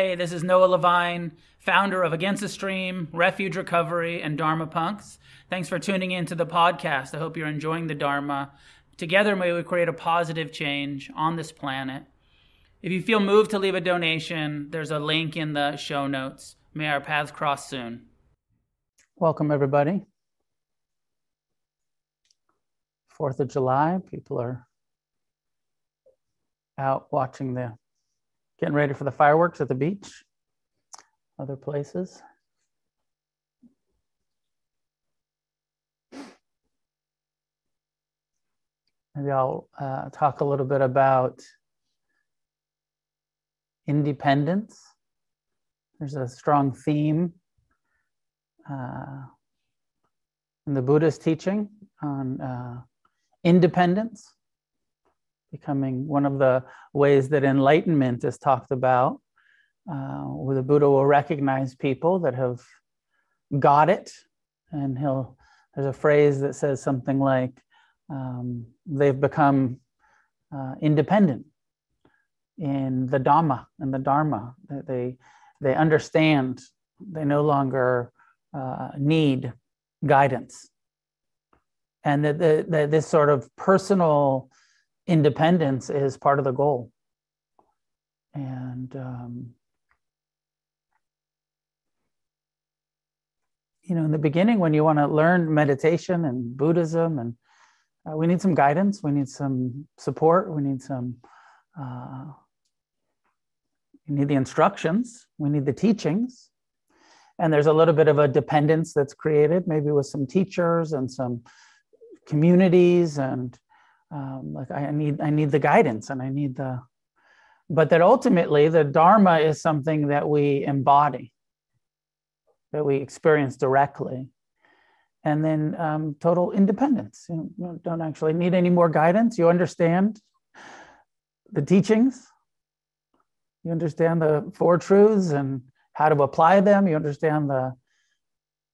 Hey, this is Noah Levine, founder of Against the Stream, Refuge Recovery, and Dharma Punks. Thanks for tuning in to the podcast. I hope you're enjoying the Dharma. Together, may we create a positive change on this planet. If you feel moved to leave a donation, there's a link in the show notes. May our paths cross soon. Welcome, everybody. Fourth of July, people are out watching the Getting ready for the fireworks at the beach, other places. Maybe I'll uh, talk a little bit about independence. There's a strong theme uh, in the Buddhist teaching on uh, independence becoming one of the ways that enlightenment is talked about, uh, where the Buddha will recognize people that have got it, and he'll. There's a phrase that says something like, um, "They've become uh, independent in the Dhamma and the Dharma. That they they understand. They no longer uh, need guidance." And that this sort of personal independence is part of the goal. And, um, you know, in the beginning, when you want to learn meditation and Buddhism, and uh, we need some guidance, we need some support, we need some, uh, we need the instructions, we need the teachings. And there's a little bit of a dependence that's created, maybe with some teachers and some communities and um, like I need I need the guidance and I need the but that ultimately the dharma is something that we embody that we experience directly. And then um, total independence. You, you don't actually need any more guidance. You understand the teachings. You understand the four truths and how to apply them. You understand the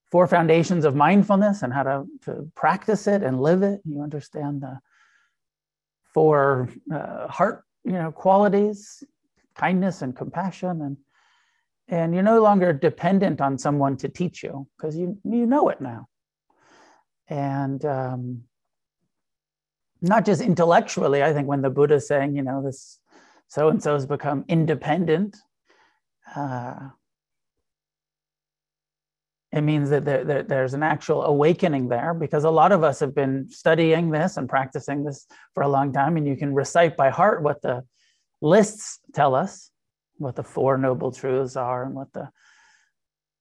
four foundations of mindfulness and how to, to practice it and live it. You understand the four uh, heart, you know, qualities, kindness and compassion, and and you're no longer dependent on someone to teach you because you you know it now, and um, not just intellectually. I think when the Buddha is saying, you know, this so and so has become independent. Uh, it means that there, there, there's an actual awakening there because a lot of us have been studying this and practicing this for a long time and you can recite by heart what the lists tell us what the four noble truths are and what the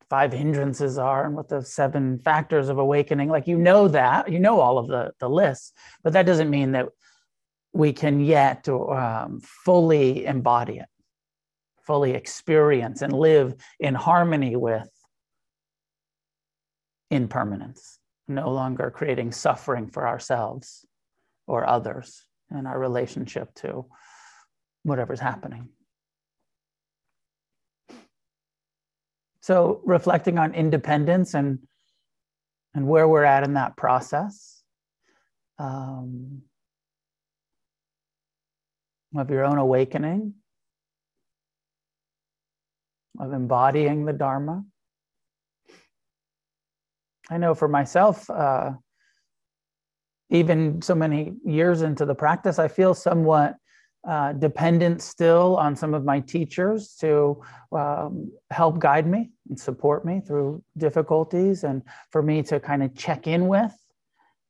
five hindrances are and what the seven factors of awakening. Like you know that you know all of the the lists but that doesn't mean that we can yet um, fully embody it fully experience and live in harmony with impermanence, no longer creating suffering for ourselves or others in our relationship to whatever's happening. So, reflecting on independence and, and where we're at in that process um, of your own awakening, of embodying the Dharma. I know for myself, uh, even so many years into the practice, I feel somewhat uh, dependent still on some of my teachers to um, help guide me and support me through difficulties, and for me to kind of check in with.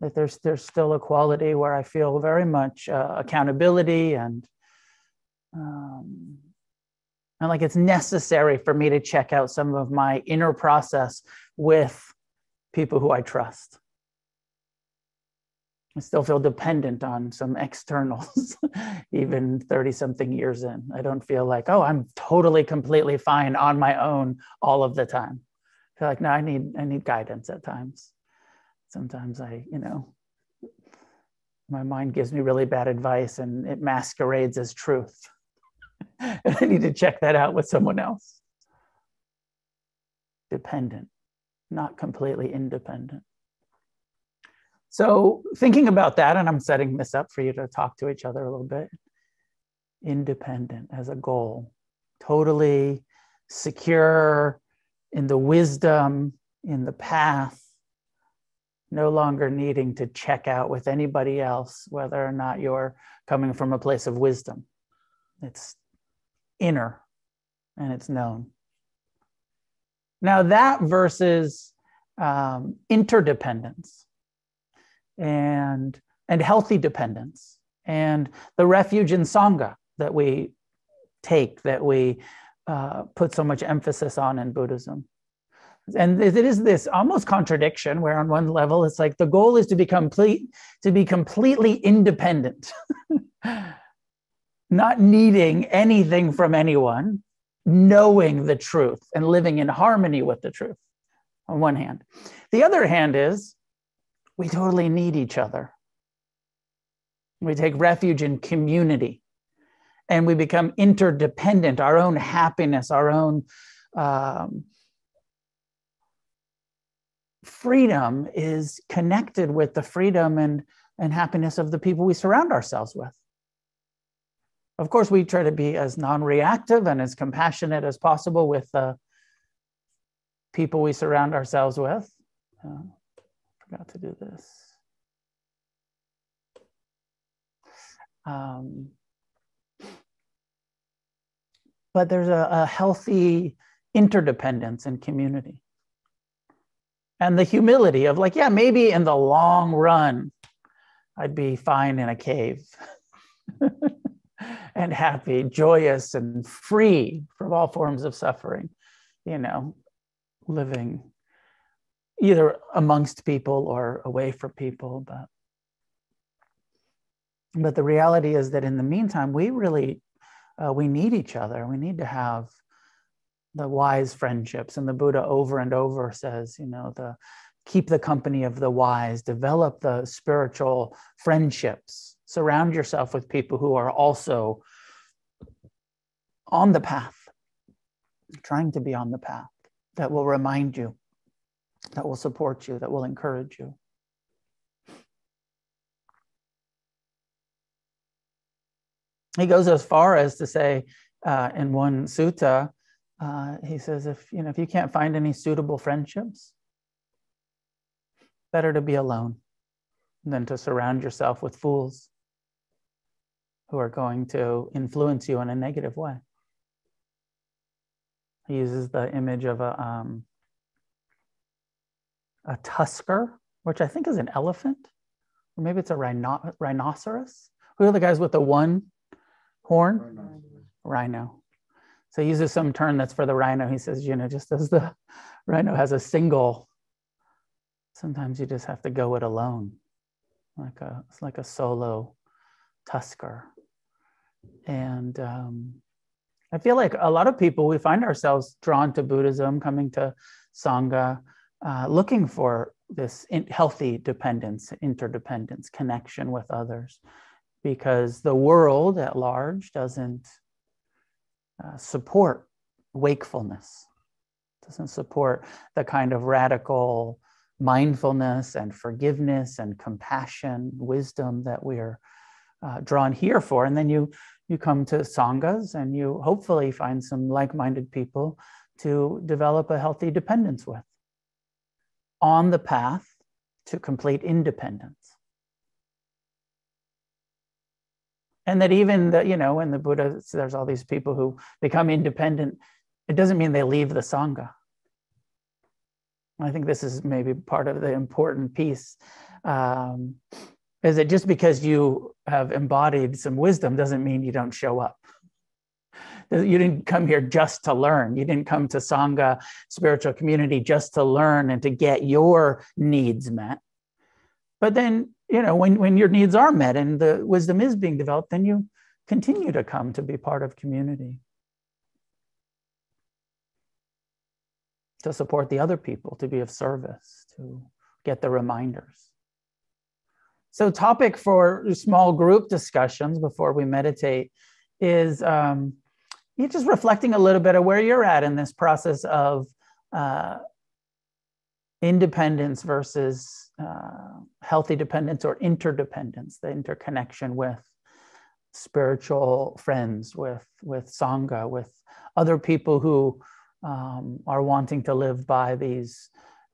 That there's there's still a quality where I feel very much uh, accountability and um, and like it's necessary for me to check out some of my inner process with people who I trust. I still feel dependent on some externals, even 30 something years in. I don't feel like, oh, I'm totally, completely fine on my own all of the time. I feel like, no, I need, I need guidance at times. Sometimes I, you know, my mind gives me really bad advice and it masquerades as truth. I need to check that out with someone else. Dependent not completely independent. So, thinking about that, and I'm setting this up for you to talk to each other a little bit independent as a goal, totally secure in the wisdom, in the path, no longer needing to check out with anybody else whether or not you're coming from a place of wisdom. It's inner and it's known. Now, that versus um, interdependence and, and healthy dependence and the refuge in Sangha that we take, that we uh, put so much emphasis on in Buddhism. And it is this almost contradiction where on one level it's like the goal is to be complete, to be completely independent, not needing anything from anyone, knowing the truth and living in harmony with the truth on one hand. The other hand is we totally need each other. We take refuge in community and we become interdependent, our own happiness, our own um, freedom is connected with the freedom and, and happiness of the people we surround ourselves with. Of course, we try to be as non reactive and as compassionate as possible with the people we surround ourselves with. Uh, forgot to do this. Um, but there's a, a healthy interdependence in community. And the humility of, like, yeah, maybe in the long run, I'd be fine in a cave and happy, joyous, and free from all forms of suffering, you know, living either amongst people or away from people. But, but the reality is that in the meantime, we really uh, we need each other. We need to have the wise friendships. And the Buddha over and over says, you know, the keep the company of the wise, develop the spiritual friendships, surround yourself with people who are also on the path, trying to be on the path that will remind you, that will support you, that will encourage you. he goes as far as to say uh, in one sutta, uh, he says, if you know, if you can't find any suitable friendships, better to be alone than to surround yourself with fools who are going to influence you in a negative way. He uses the image of a um, a tusker, which I think is an elephant, or maybe it's a rhino- rhinoceros. Who are the guys with the one horn? Rhino. So he uses some term that's for the rhino. He says, you know, just as the rhino has a single, sometimes you just have to go it alone, like a it's like a solo tusker. And um, I feel like a lot of people we find ourselves drawn to Buddhism, coming to sangha, uh, looking for this in, healthy dependence, interdependence, connection with others because the world at large doesn't uh, support wakefulness, doesn't support the kind of radical mindfulness and forgiveness and compassion, wisdom that we're uh, drawn here for. And then you you come to sanghas and you hopefully find some like-minded people to develop a healthy dependence with on the path to complete independence. and that even the you know when the buddha there's all these people who become independent it doesn't mean they leave the sangha i think this is maybe part of the important piece um, is that just because you have embodied some wisdom doesn't mean you don't show up? You didn't come here just to learn. You didn't come to sangha spiritual community just to learn and to get your needs met. But then you know when, when your needs are met and the wisdom is being developed then you continue to come to be part of community to support the other people to be of service to get the reminders so topic for small group discussions before we meditate is um, you're just reflecting a little bit of where you're at in this process of uh, independence versus uh, healthy dependence or interdependence, the interconnection with spiritual friends, with with sangha, with other people who um, are wanting to live by these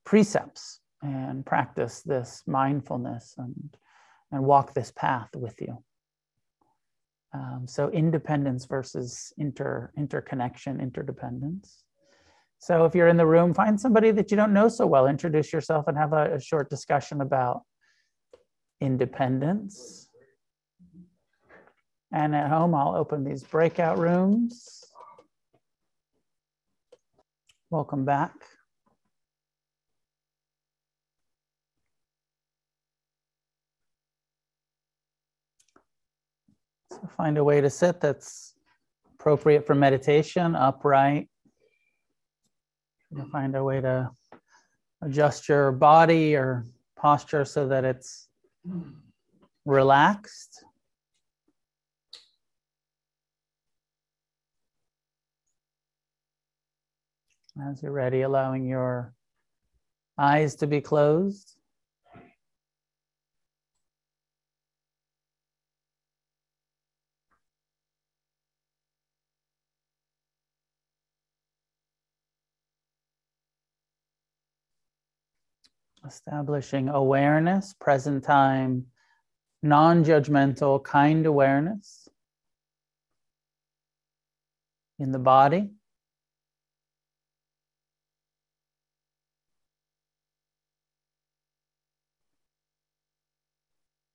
precepts and practice this mindfulness and, and walk this path with you. Um, so independence versus inter interconnection, interdependence. So if you're in the room, find somebody that you don't know so well, introduce yourself and have a, a short discussion about independence. And at home, I'll open these breakout rooms. Welcome back. Find a way to sit that's appropriate for meditation, upright. Find a way to adjust your body or posture so that it's relaxed. As you're ready, allowing your eyes to be closed. Establishing awareness, present time, non judgmental, kind awareness in the body.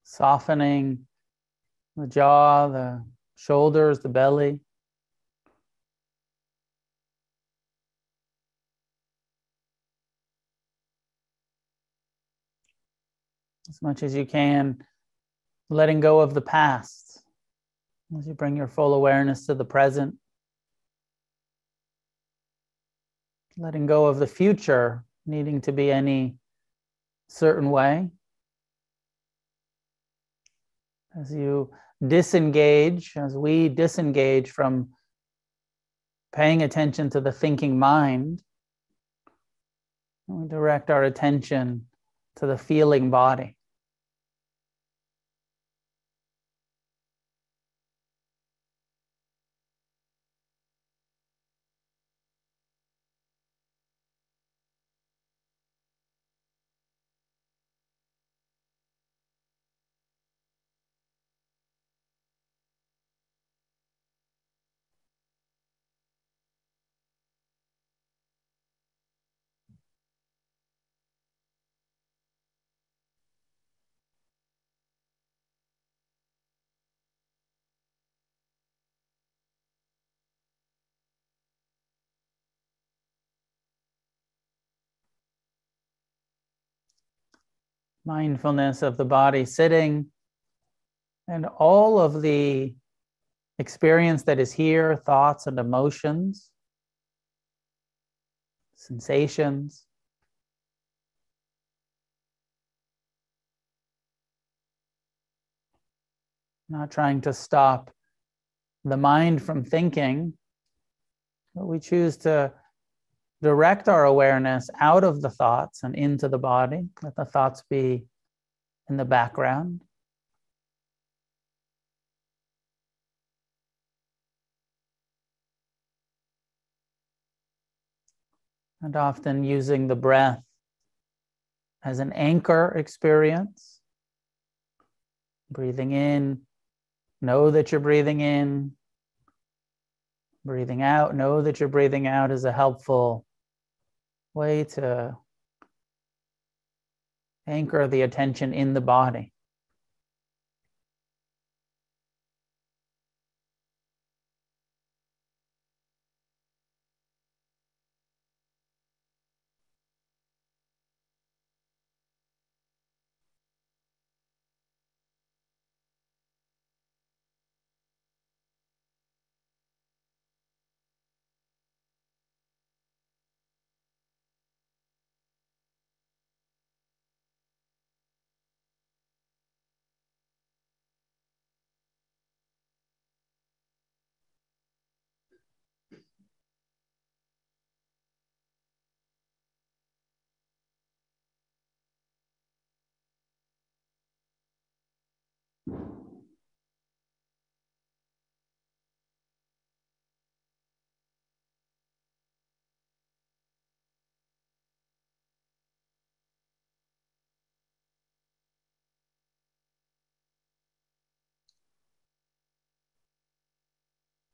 Softening the jaw, the shoulders, the belly. As much as you can, letting go of the past as you bring your full awareness to the present. Letting go of the future needing to be any certain way. As you disengage, as we disengage from paying attention to the thinking mind, we direct our attention to the feeling body. Mindfulness of the body sitting, and all of the experience that is here, thoughts and emotions, sensations. Not trying to stop the mind from thinking, but we choose to direct our awareness out of the thoughts and into the body. Let the thoughts be in the background. And often using the breath as an anchor experience. Breathing in, know that you're breathing in. Breathing out, know that you're breathing out is a helpful way to anchor the attention in the body.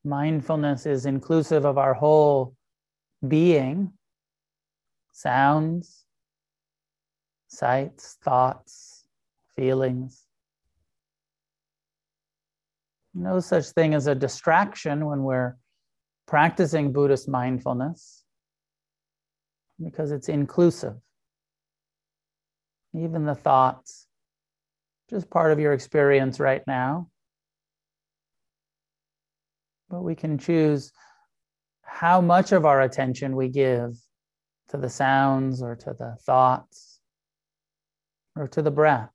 Mindfulness is inclusive of our whole being, sounds, sights, thoughts, feelings. No such thing as a distraction when we're practicing Buddhist mindfulness because it's inclusive. Even the thoughts, just part of your experience right now. But we can choose how much of our attention we give to the sounds or to the thoughts or to the breath.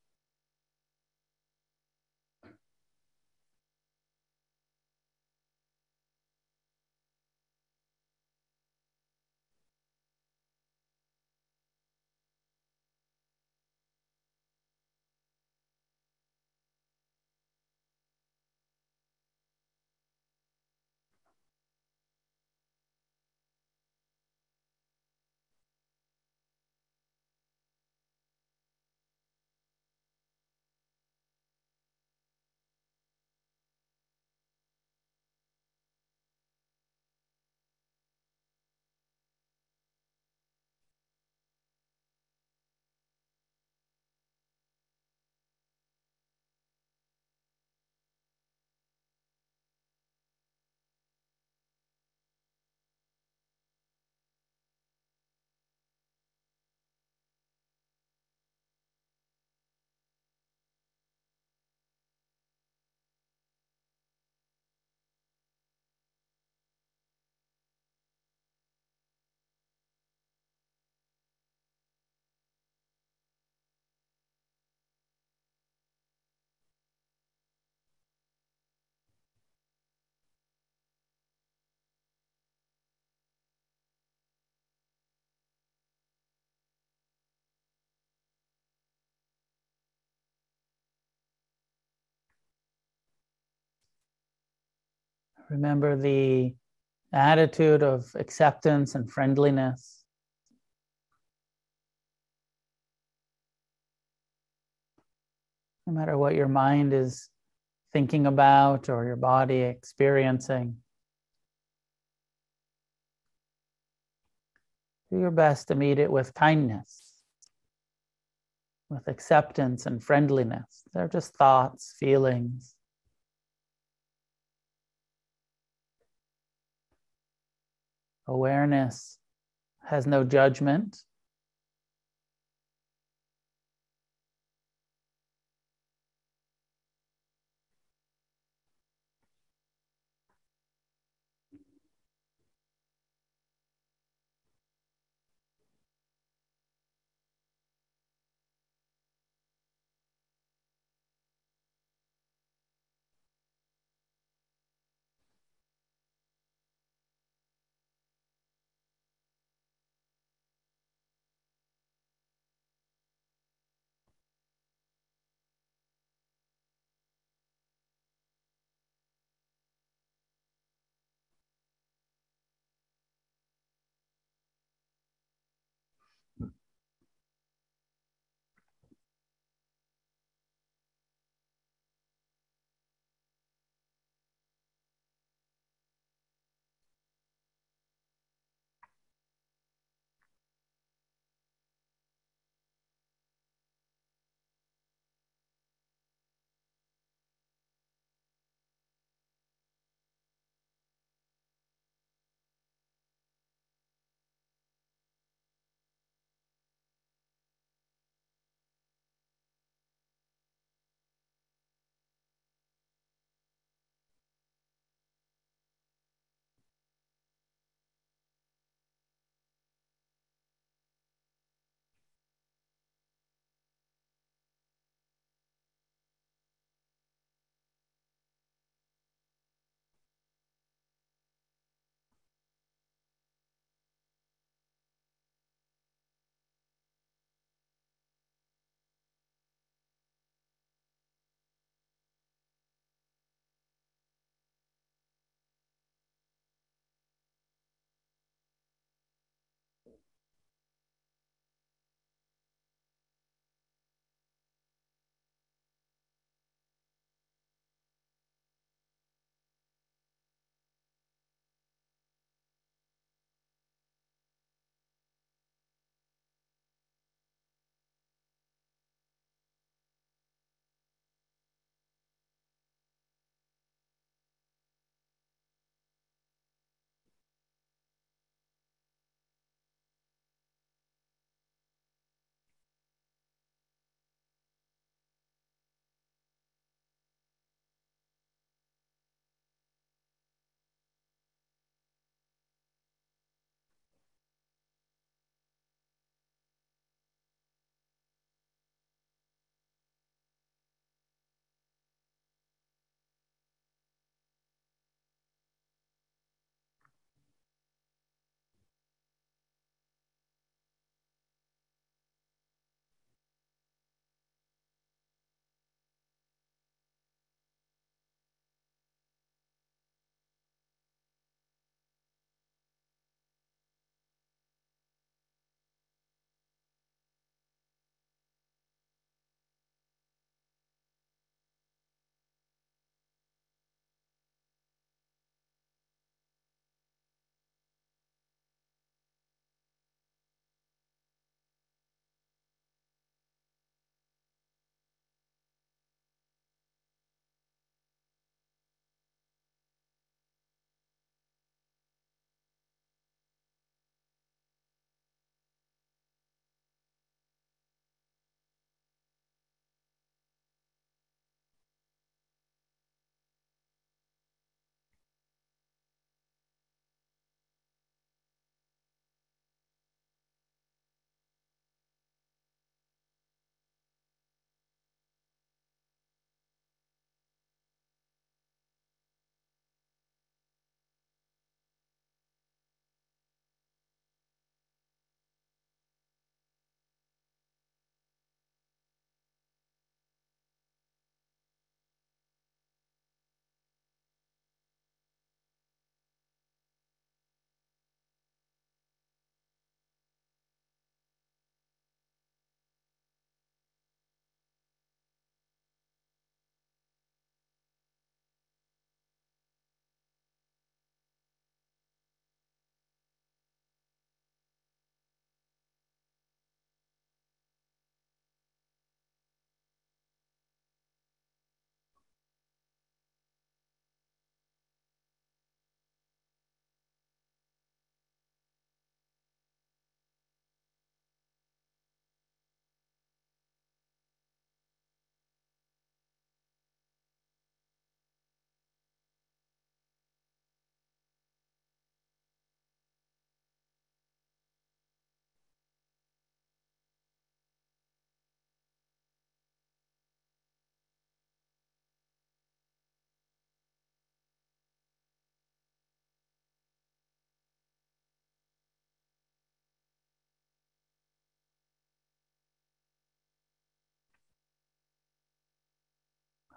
Remember the attitude of acceptance and friendliness. No matter what your mind is thinking about or your body experiencing, do your best to meet it with kindness, with acceptance and friendliness. They're just thoughts, feelings. Awareness has no judgment.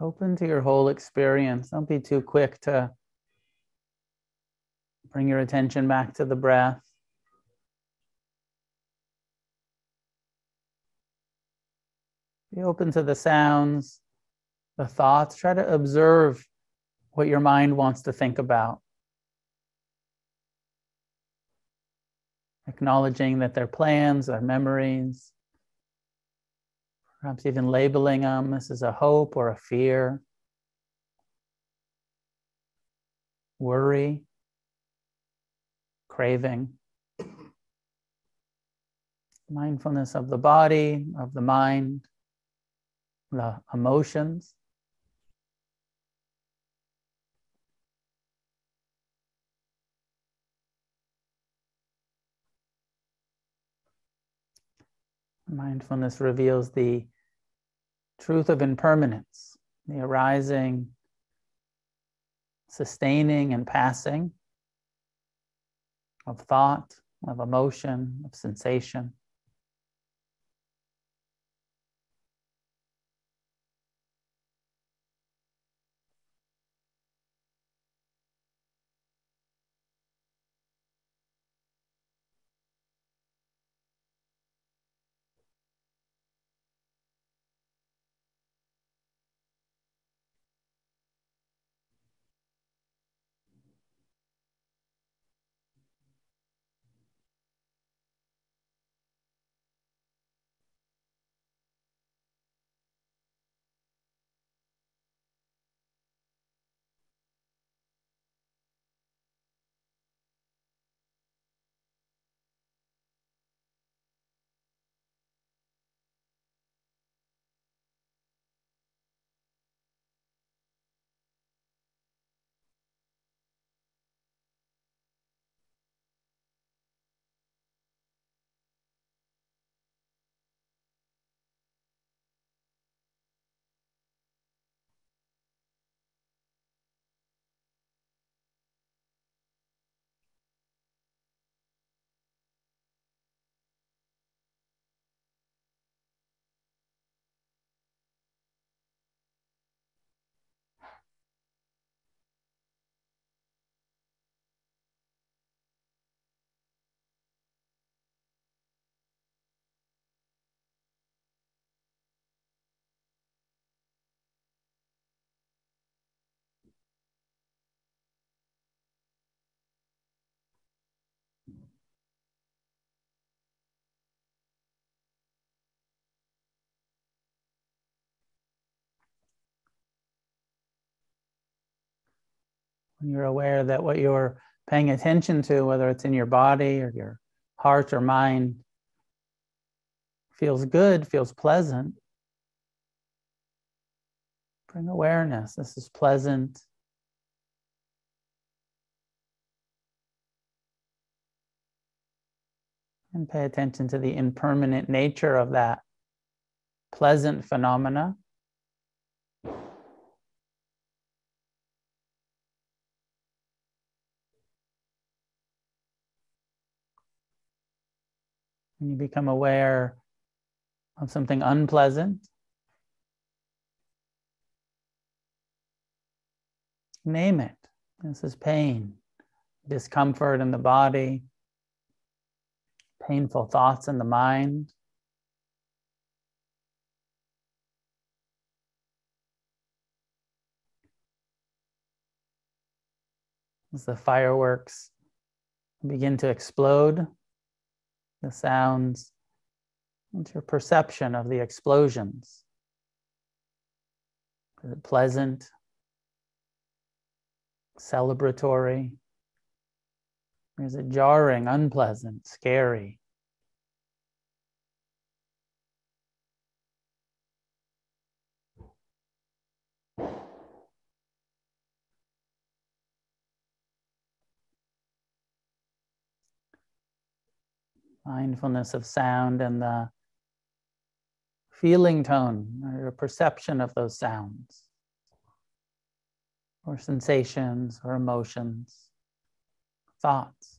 Open to your whole experience. Don't be too quick to bring your attention back to the breath. Be open to the sounds, the thoughts. Try to observe what your mind wants to think about. Acknowledging that they're plans, they're memories, perhaps even labeling them. This is a hope or a fear, worry, craving. Mindfulness of the body, of the mind the emotions. Mindfulness reveals the truth of impermanence, the arising, sustaining, and passing of thought, of emotion, of sensation. When you're aware that what you're paying attention to, whether it's in your body or your heart or mind, feels good, feels pleasant, bring awareness. This is pleasant. And pay attention to the impermanent nature of that pleasant phenomena. When you become aware of something unpleasant, name it. This is pain, discomfort in the body, painful thoughts in the mind. As the fireworks begin to explode, the sounds, and your perception of the explosions. Is it pleasant? Celebratory? Or is it jarring, unpleasant, scary? Mindfulness of sound and the feeling tone or perception of those sounds or sensations or emotions, thoughts.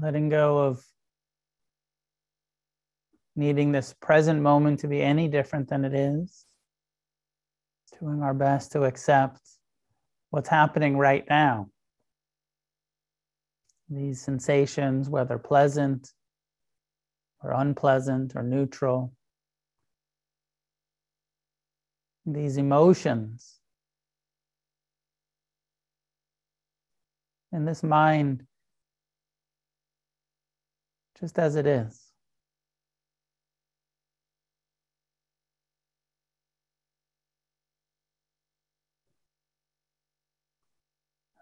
Letting go of needing this present moment to be any different than it is, doing our best to accept what's happening right now. These sensations, whether pleasant or unpleasant or neutral, these emotions. And this mind, just as it is.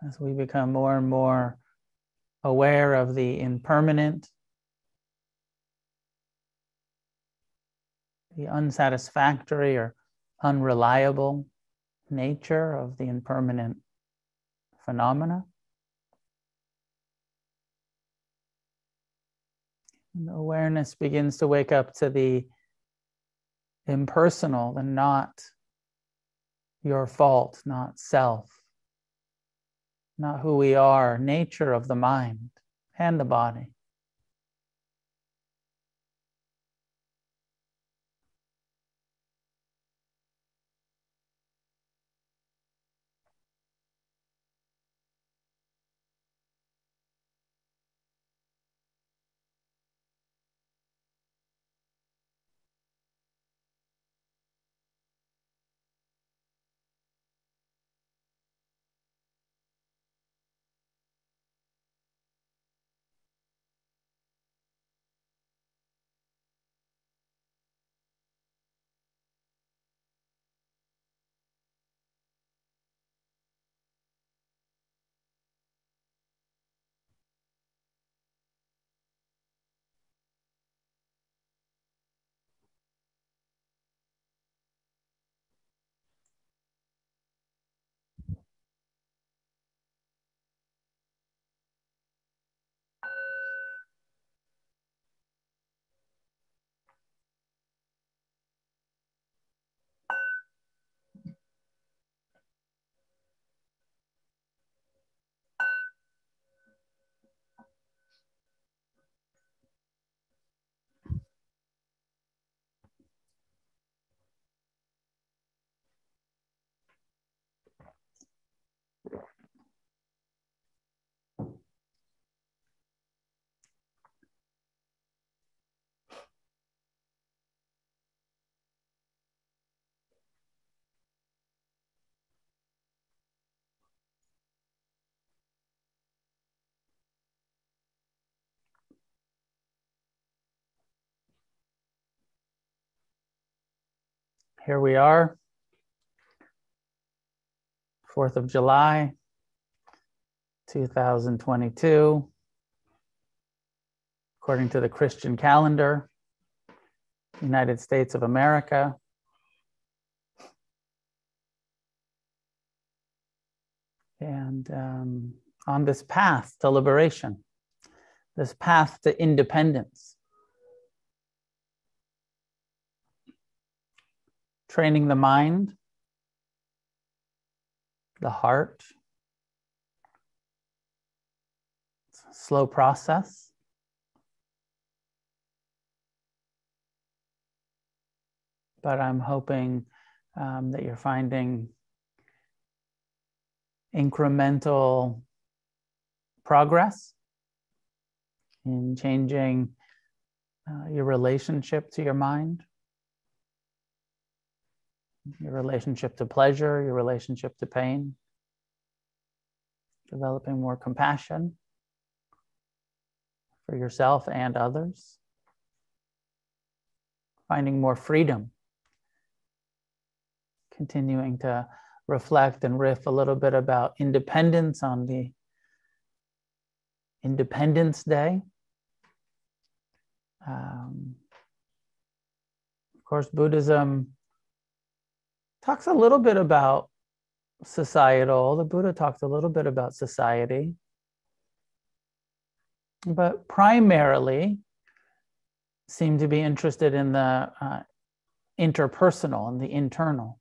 As we become more and more aware of the impermanent, the unsatisfactory or unreliable nature of the impermanent phenomena. And awareness begins to wake up to the impersonal, the not your fault, not self, not who we are, nature of the mind and the body. Here we are, 4th of July, 2022, according to the Christian calendar, United States of America. And um, on this path to liberation, this path to independence. Training the mind, the heart. Slow process. But I'm hoping um, that you're finding incremental progress in changing uh, your relationship to your mind your relationship to pleasure, your relationship to pain, developing more compassion for yourself and others, finding more freedom, continuing to reflect and riff a little bit about independence on the Independence Day. Um, of course, Buddhism talks a little bit about societal. The Buddha talked a little bit about society, but primarily seemed to be interested in the uh, interpersonal and the internal.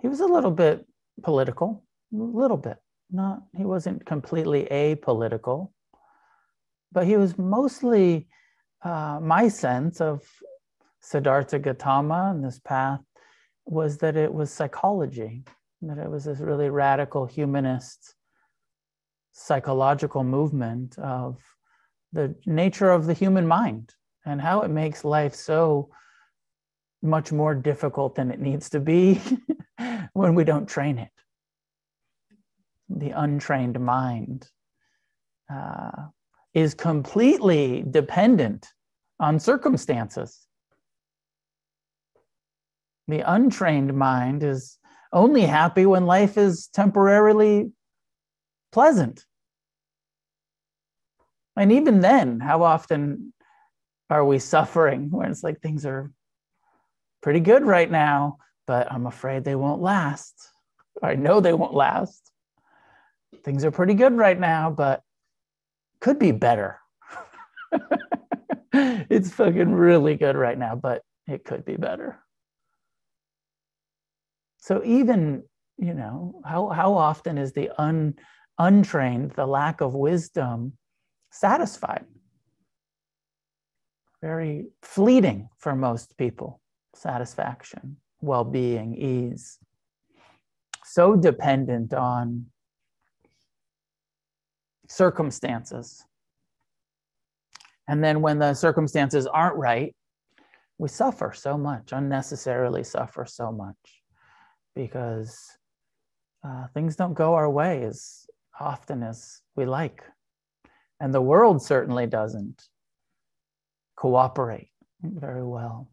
He was a little bit political, a little bit. Not he wasn't completely apolitical, but he was mostly uh, my sense of Siddhartha Gautama and this path was that it was psychology, that it was this really radical humanist psychological movement of the nature of the human mind and how it makes life so much more difficult than it needs to be when we don't train it. The untrained mind uh, is completely dependent on circumstances. The untrained mind is only happy when life is temporarily pleasant. And even then, how often are we suffering when it's like things are pretty good right now, but I'm afraid they won't last. I know they won't last. Things are pretty good right now, but could be better. it's fucking really good right now, but it could be better. So even, you know, how, how often is the un, untrained, the lack of wisdom satisfied? Very fleeting for most people, satisfaction, well being, ease. So dependent on circumstances. And then when the circumstances aren't right, we suffer so much, unnecessarily suffer so much because uh, things don't go our way as often as we like. And the world certainly doesn't cooperate very well,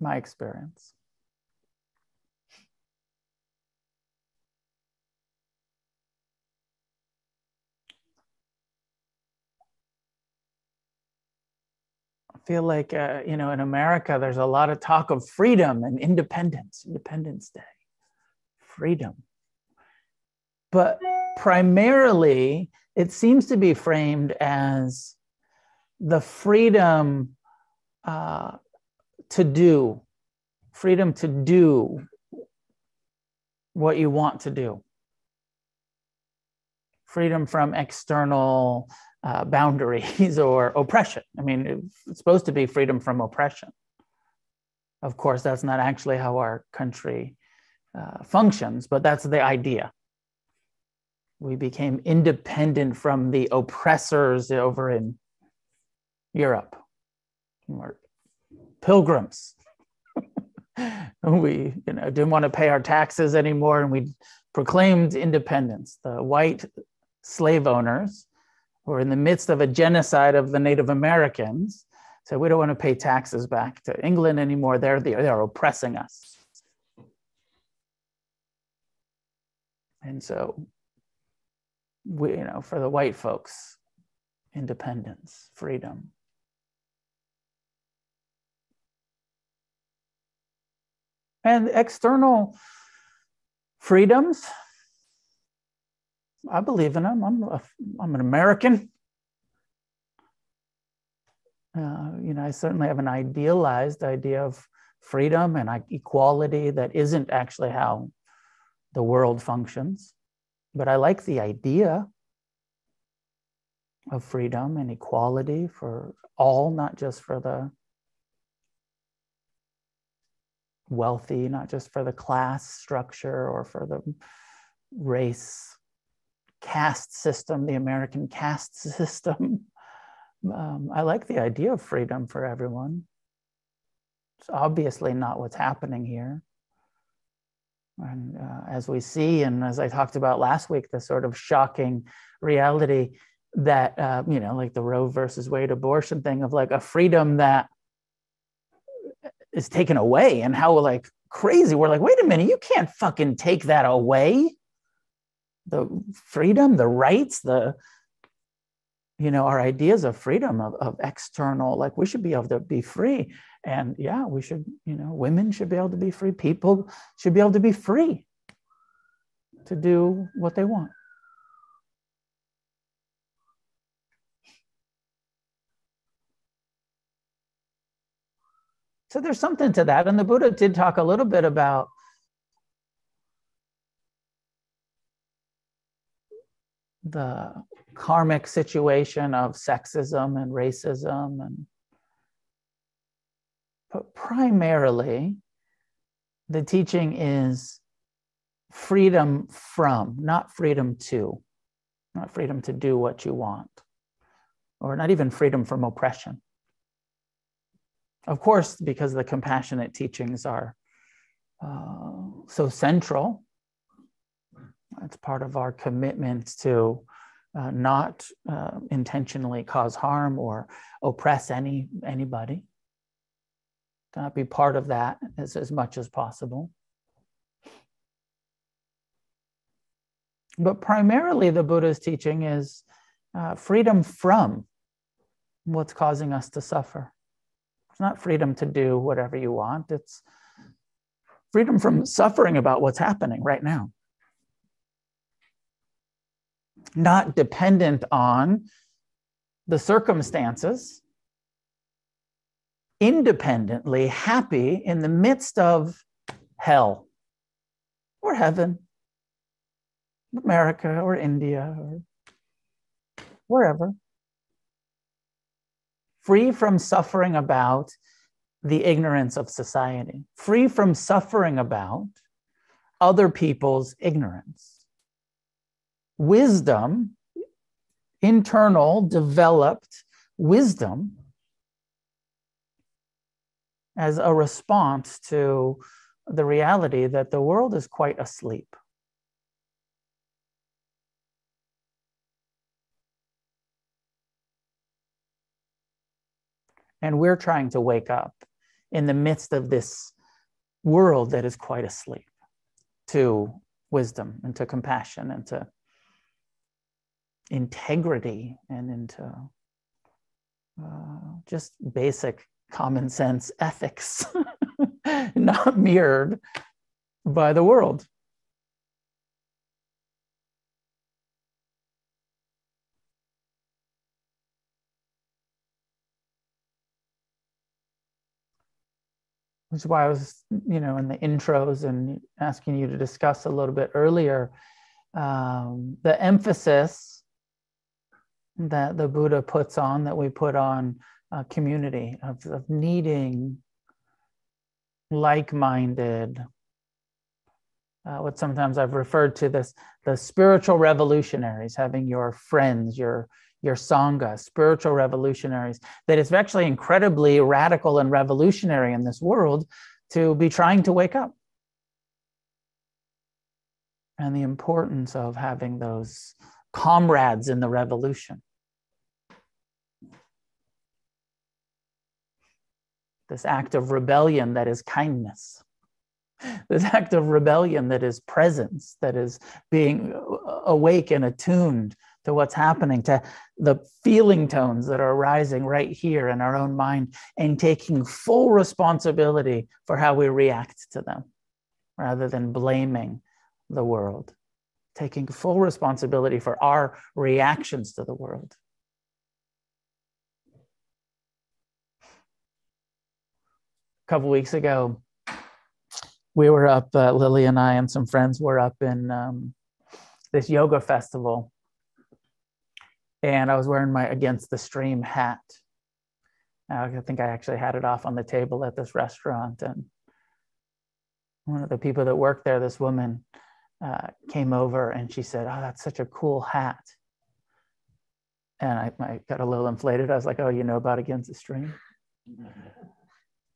my experience. Feel like uh, you know in America there's a lot of talk of freedom and independence, Independence Day, freedom. But primarily, it seems to be framed as the freedom uh, to do, freedom to do what you want to do, freedom from external uh, boundaries or oppression. I mean, it's supposed to be freedom from oppression. Of course, that's not actually how our country uh, functions, but that's the idea. We became independent from the oppressors over in Europe. We're pilgrims. we you know, didn't want to pay our taxes anymore, and we proclaimed independence. The white slave owners we're in the midst of a genocide of the Native Americans. So we don't want to pay taxes back to England anymore. They're, they're oppressing us. And so, we, you know, for the white folks, independence, freedom. And external freedoms, I believe in them. I'm, a, I'm an American. Uh, you know, I certainly have an idealized idea of freedom and equality that isn't actually how the world functions. But I like the idea of freedom and equality for all, not just for the wealthy, not just for the class structure or for the race caste system, the American caste system. Um, I like the idea of freedom for everyone. It's obviously not what's happening here. And uh, as we see, and as I talked about last week, the sort of shocking reality that, uh, you know, like the Roe versus Wade abortion thing of like a freedom that is taken away and how like crazy we're like, wait a minute, you can't fucking take that away the freedom, the rights, the you know our ideas of freedom of, of external like we should be able to be free. And yeah we should you know women should be able to be free. People should be able to be free to do what they want. So there's something to that. And the buddha did talk a little bit about the karmic situation of sexism and racism and but primarily the teaching is freedom from not freedom to not freedom to do what you want or not even freedom from oppression. Of course because the compassionate teachings are uh, so central it's part of our commitment to uh, not uh, intentionally cause harm or oppress any anybody. To not be part of that as, as much as possible. But primarily, the Buddha's teaching is uh, freedom from what's causing us to suffer. It's not freedom to do whatever you want, it's freedom from suffering about what's happening right now not dependent on the circumstances, independently happy in the midst of hell or heaven, America or India or wherever. Free from suffering about the ignorance of society, free from suffering about other people's ignorance wisdom, internal, developed wisdom, as a response to the reality that the world is quite asleep. And we're trying to wake up in the midst of this world that is quite asleep to wisdom and to compassion and to integrity and into uh, just basic common sense ethics, not mirrored by the world. Which is why I was, you know, in the intros and asking you to discuss a little bit earlier um, the emphasis that the Buddha puts on, that we put on a community of, of needing like minded, uh, what sometimes I've referred to this the spiritual revolutionaries, having your friends, your your sangha, spiritual revolutionaries, that it's actually incredibly radical and revolutionary in this world to be trying to wake up. And the importance of having those comrades in the revolution. This act of rebellion that is kindness. This act of rebellion that is presence, that is being awake and attuned to what's happening, to the feeling tones that are arising right here in our own mind, and taking full responsibility for how we react to them rather than blaming the world taking full responsibility for our reactions to the world. A couple weeks ago, we were up, uh, Lily and I and some friends were up in um, this yoga festival. And I was wearing my Against the Stream hat. I think I actually had it off on the table at this restaurant. And one of the people that worked there, this woman, uh, came over and she said, "Oh, that's such a cool hat." And I, I got a little inflated. I was like, "Oh, you know about Against the Stream?"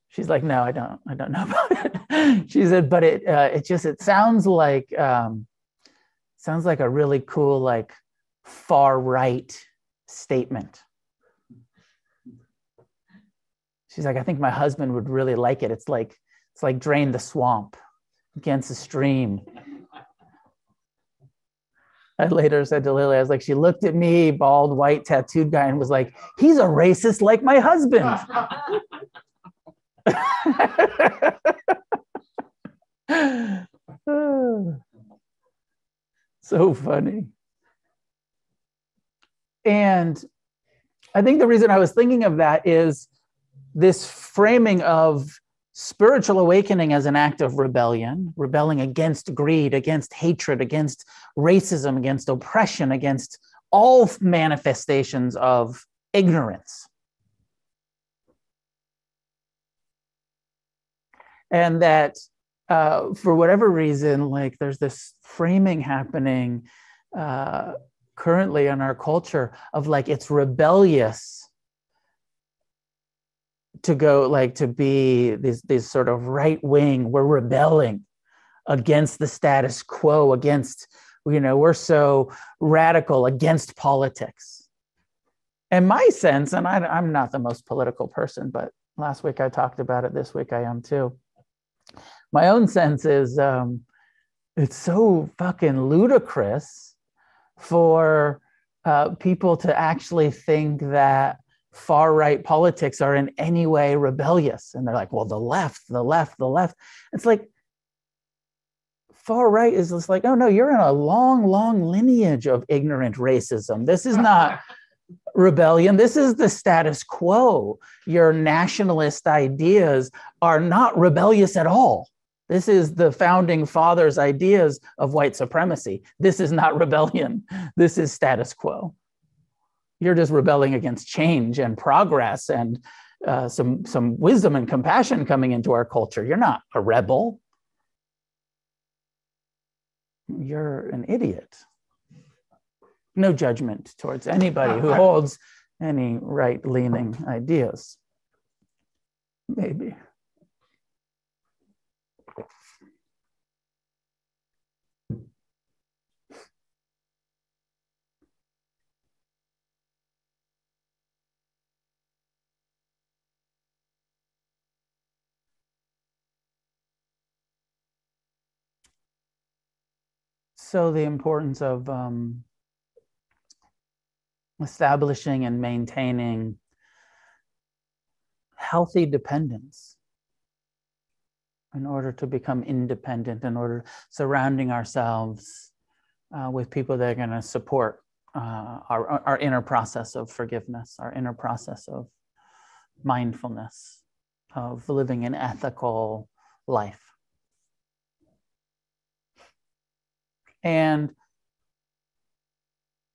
She's like, "No, I don't. I don't know about it." she said, "But it uh, it just it sounds like um, sounds like a really cool like far right statement." She's like, "I think my husband would really like it. It's like it's like drain the swamp against the stream." I later said to Lily, I was like, she looked at me, bald, white, tattooed guy, and was like, he's a racist like my husband. so funny. And I think the reason I was thinking of that is this framing of spiritual awakening as an act of rebellion, rebelling against greed, against hatred, against racism, against oppression, against all manifestations of ignorance. And that uh, for whatever reason, like there's this framing happening uh, currently in our culture of like it's rebellious to go like to be these these sort of right wing. We're rebelling against the status quo against you know we're so radical against politics. And my sense and I, i'm not the most political person but last week i talked about it this week i am too. My own sense is um, it's so fucking ludicrous for uh, people to actually think that far right politics are in any way rebellious. And they're like, well, the left, the left, the left. It's like, far right is just like, oh no, you're in a long, long lineage of ignorant racism. This is not rebellion. This is the status quo. Your nationalist ideas are not rebellious at all. This is the founding fathers' ideas of white supremacy. This is not rebellion. This is status quo. You're just rebelling against change and progress and uh, some, some wisdom and compassion coming into our culture. You're not a rebel. You're an idiot. No judgment towards anybody who holds any right leaning ideas. Maybe. So the importance of um, establishing and maintaining healthy dependence in order to become independent, in order surrounding ourselves uh, with people that are going to support uh, our, our inner process of forgiveness, our inner process of mindfulness, of living an ethical life. And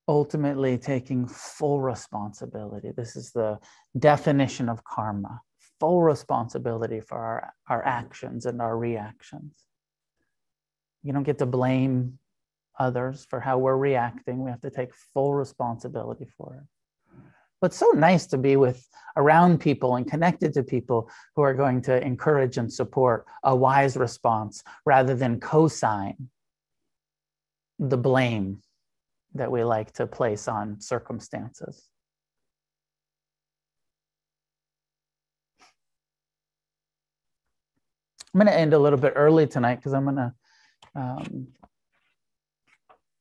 ultimately taking full responsibility. This is the definition of karma full responsibility for our, our actions and our reactions. You don't get to blame others for how we're reacting. We have to take full responsibility for it. But so nice to be with around people and connected to people who are going to encourage and support a wise response rather than co-sign the blame that we like to place on circumstances. I'm going to end a little bit early tonight because I'm going to, um,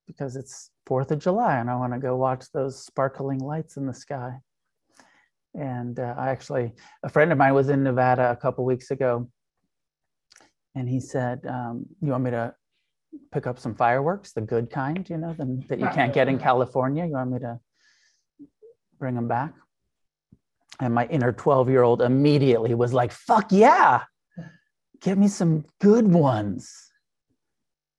because it's 4th of July and I want to go watch those sparkling lights in the sky. And uh, I actually, a friend of mine was in Nevada a couple weeks ago and he said, um, You want me to pick up some fireworks, the good kind, you know, the, that you can't get in California. You want me to bring them back? And my inner 12 year old immediately was like, fuck yeah, get me some good ones.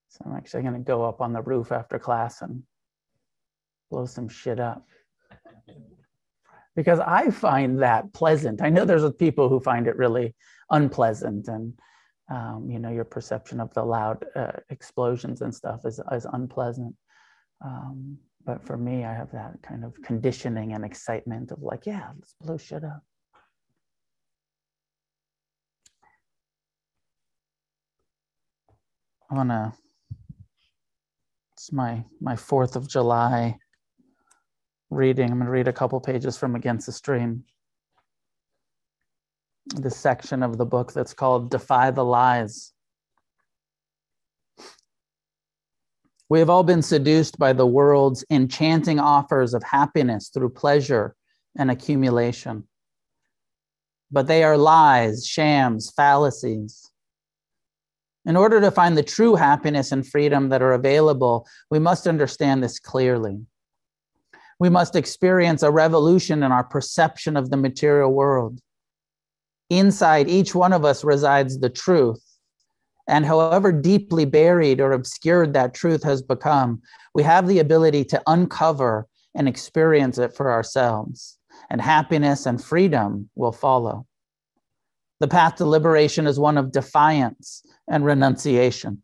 So I'm actually going to go up on the roof after class and blow some shit up. Because I find that pleasant. I know there's people who find it really unpleasant and um, you know, your perception of the loud uh, explosions and stuff is, is unpleasant. Um, but for me, I have that kind of conditioning and excitement of like, yeah, let's blow shit up. I want to, it's my, my 4th of July reading. I'm going to read a couple pages from Against the Stream the section of the book that's called Defy the Lies. We have all been seduced by the world's enchanting offers of happiness through pleasure and accumulation. But they are lies, shams, fallacies. In order to find the true happiness and freedom that are available, we must understand this clearly. We must experience a revolution in our perception of the material world Inside each one of us resides the truth. And however deeply buried or obscured that truth has become, we have the ability to uncover and experience it for ourselves, and happiness and freedom will follow. The path to liberation is one of defiance and renunciation.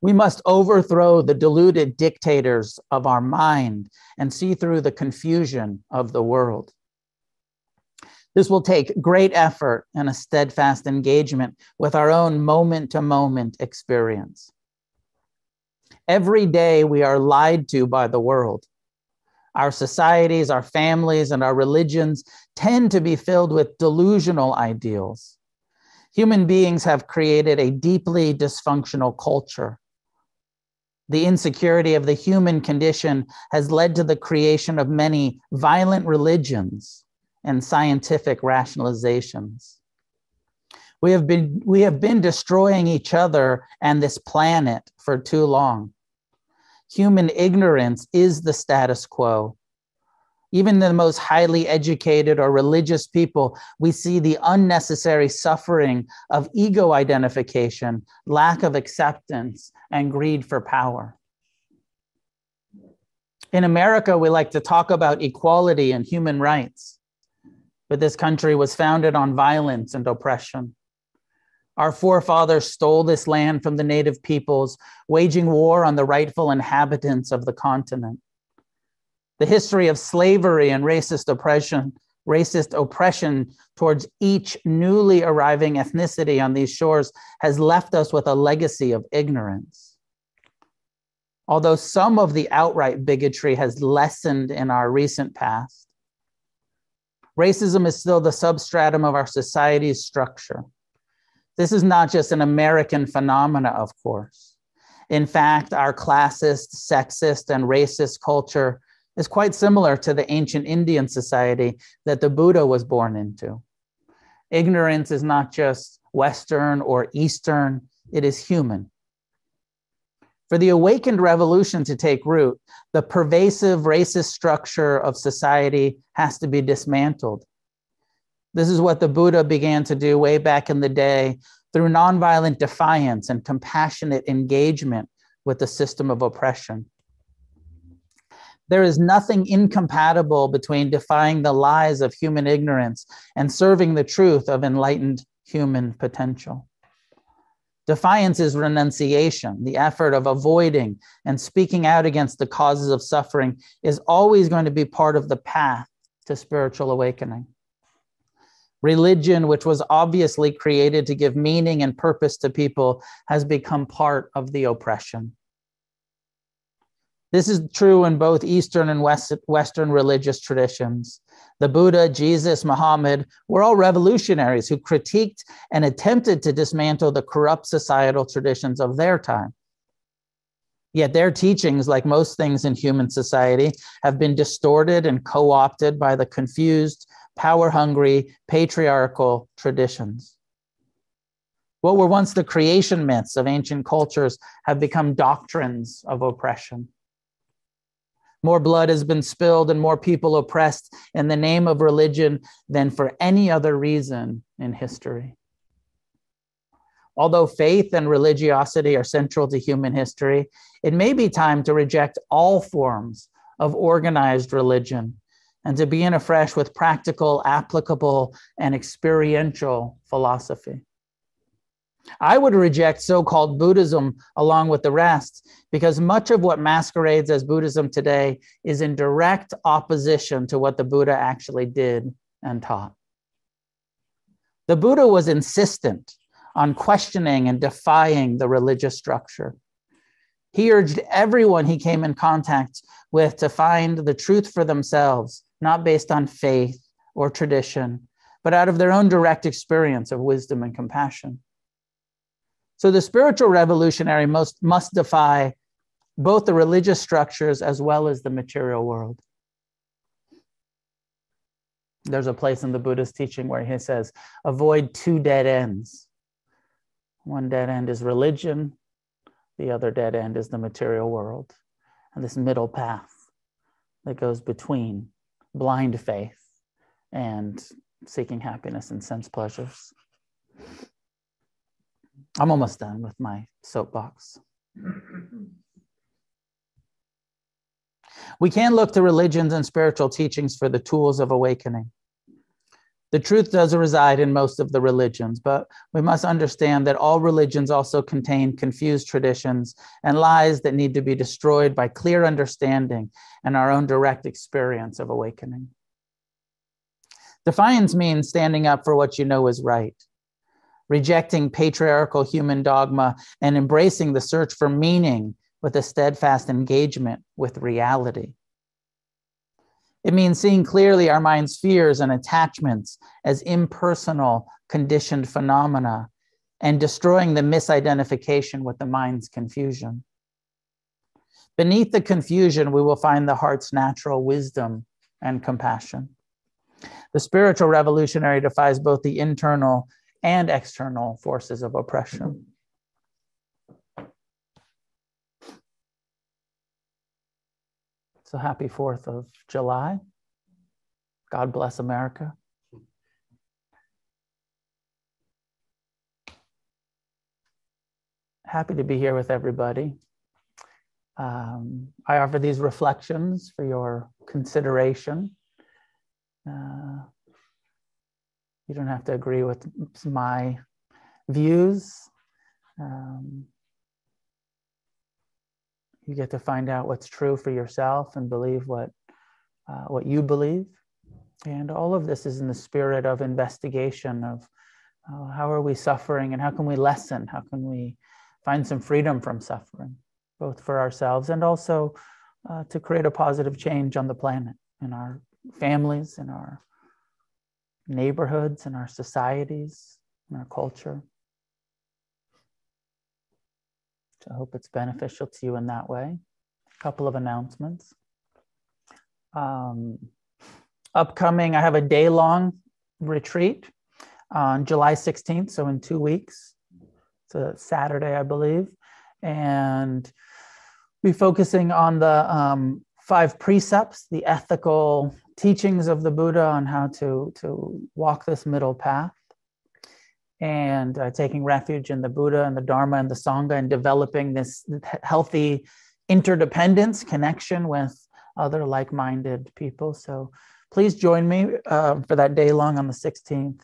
We must overthrow the deluded dictators of our mind and see through the confusion of the world. This will take great effort and a steadfast engagement with our own moment to moment experience. Every day we are lied to by the world. Our societies, our families, and our religions tend to be filled with delusional ideals. Human beings have created a deeply dysfunctional culture. The insecurity of the human condition has led to the creation of many violent religions and scientific rationalizations. We have been, we have been destroying each other and this planet for too long. Human ignorance is the status quo. Even the most highly educated or religious people, we see the unnecessary suffering of ego identification, lack of acceptance, and greed for power. In America, we like to talk about equality and human rights but this country was founded on violence and oppression. Our forefathers stole this land from the native peoples, waging war on the rightful inhabitants of the continent. The history of slavery and racist oppression, racist oppression towards each newly arriving ethnicity on these shores has left us with a legacy of ignorance. Although some of the outright bigotry has lessened in our recent past, Racism is still the substratum of our society's structure. This is not just an American phenomena, of course. In fact, our classist, sexist, and racist culture is quite similar to the ancient Indian society that the Buddha was born into. Ignorance is not just Western or Eastern, it is human. For the awakened revolution to take root, the pervasive racist structure of society has to be dismantled. This is what the Buddha began to do way back in the day through nonviolent defiance and compassionate engagement with the system of oppression. There is nothing incompatible between defying the lies of human ignorance and serving the truth of enlightened human potential. Defiance is renunciation. The effort of avoiding and speaking out against the causes of suffering is always going to be part of the path to spiritual awakening. Religion, which was obviously created to give meaning and purpose to people, has become part of the oppression. This is true in both Eastern and West, Western religious traditions. The Buddha, Jesus, Muhammad were all revolutionaries who critiqued and attempted to dismantle the corrupt societal traditions of their time. Yet their teachings, like most things in human society, have been distorted and co opted by the confused, power hungry, patriarchal traditions. What were once the creation myths of ancient cultures have become doctrines of oppression. More blood has been spilled and more people oppressed in the name of religion than for any other reason in history. Although faith and religiosity are central to human history, it may be time to reject all forms of organized religion and to begin afresh with practical, applicable, and experiential philosophy. I would reject so called Buddhism along with the rest because much of what masquerades as Buddhism today is in direct opposition to what the Buddha actually did and taught. The Buddha was insistent on questioning and defying the religious structure. He urged everyone he came in contact with to find the truth for themselves, not based on faith or tradition, but out of their own direct experience of wisdom and compassion. So the spiritual revolutionary must, must defy both the religious structures as well as the material world. There's a place in the Buddhist teaching where he says, avoid two dead ends. One dead end is religion, the other dead end is the material world. And this middle path that goes between blind faith and seeking happiness and sense pleasures. I'm almost done with my soapbox. We can look to religions and spiritual teachings for the tools of awakening. The truth does reside in most of the religions, but we must understand that all religions also contain confused traditions and lies that need to be destroyed by clear understanding and our own direct experience of awakening. Defiance means standing up for what you know is right, rejecting patriarchal human dogma and embracing the search for meaning with a steadfast engagement with reality. It means seeing clearly our mind's fears and attachments as impersonal, conditioned phenomena and destroying the misidentification with the mind's confusion. Beneath the confusion, we will find the heart's natural wisdom and compassion. The spiritual revolutionary defies both the internal and external forces of oppression. So happy 4th of July. God bless America. Happy to be here with everybody. Um, I offer these reflections for your consideration. Uh, you don't have to agree with my views. Um, you get to find out what's true for yourself and believe what uh, what you believe and all of this is in the spirit of investigation of uh, how are we suffering and how can we lessen how can we find some freedom from suffering both for ourselves and also uh, to create a positive change on the planet in our families in our neighborhoods in our societies in our culture I hope it's beneficial to you in that way. A couple of announcements. Um, upcoming, I have a day long retreat on July 16th, so in two weeks. It's a Saturday, I believe. And be focusing on the um, five precepts, the ethical teachings of the Buddha on how to, to walk this middle path and uh, taking refuge in the Buddha and the Dharma and the Sangha and developing this healthy interdependence connection with other like minded people. So please join me uh, for that day long on the 16th.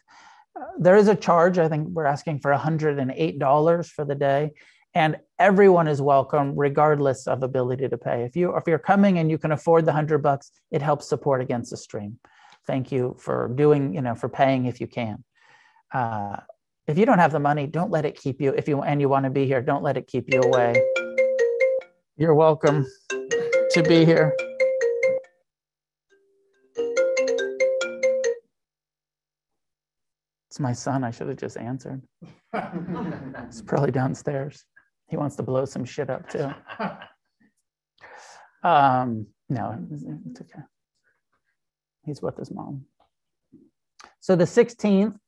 Uh, there is a charge. I think we're asking for $108 for the day. And everyone is welcome, regardless of ability to pay. If you if you're coming and you can afford the hundred bucks, it helps support against the stream. Thank you for doing, you know, for paying if you can. Uh, if you don't have the money, don't let it keep you. If you and you want to be here, don't let it keep you away. You're welcome to be here. It's my son. I should have just answered. It's probably downstairs. He wants to blow some shit up too. Um, no, it's okay. He's with his mom. So the 16th,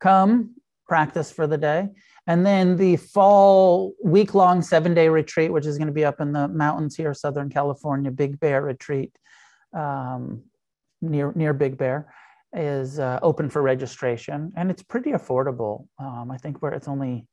come practice for the day. And then the fall week long seven day retreat, which is going to be up in the mountains here, Southern California, Big Bear retreat um, near, near Big Bear, is uh, open for registration. And it's pretty affordable. Um, I think where it's only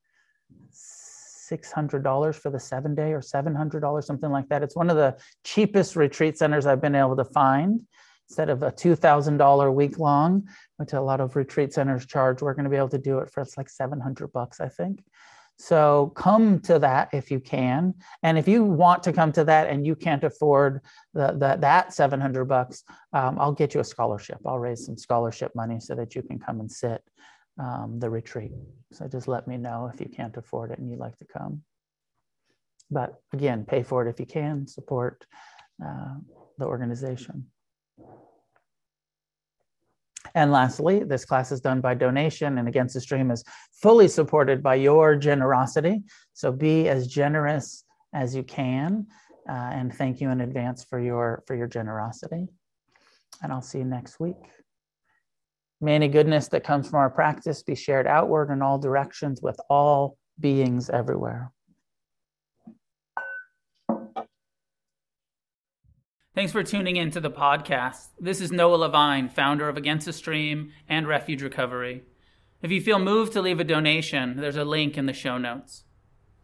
$600 for the seven day or $700, something like that. It's one of the cheapest retreat centers I've been able to find instead of a $2,000 week long, which a lot of retreat centers charge, we're going to be able to do it for it's like 700 bucks, I think. So come to that if you can. And if you want to come to that and you can't afford the, the that 700 bucks, um, I'll get you a scholarship. I'll raise some scholarship money so that you can come and sit um, the retreat. So just let me know if you can't afford it and you'd like to come. But again, pay for it if you can, support uh, the organization. And lastly, this class is done by donation and Against the Stream is fully supported by your generosity. So be as generous as you can. Uh, and thank you in advance for your, for your generosity. And I'll see you next week. May any goodness that comes from our practice be shared outward in all directions with all beings everywhere. Thanks for tuning in to the podcast. This is Noah Levine, founder of Against the Stream and Refuge Recovery. If you feel moved to leave a donation, there's a link in the show notes.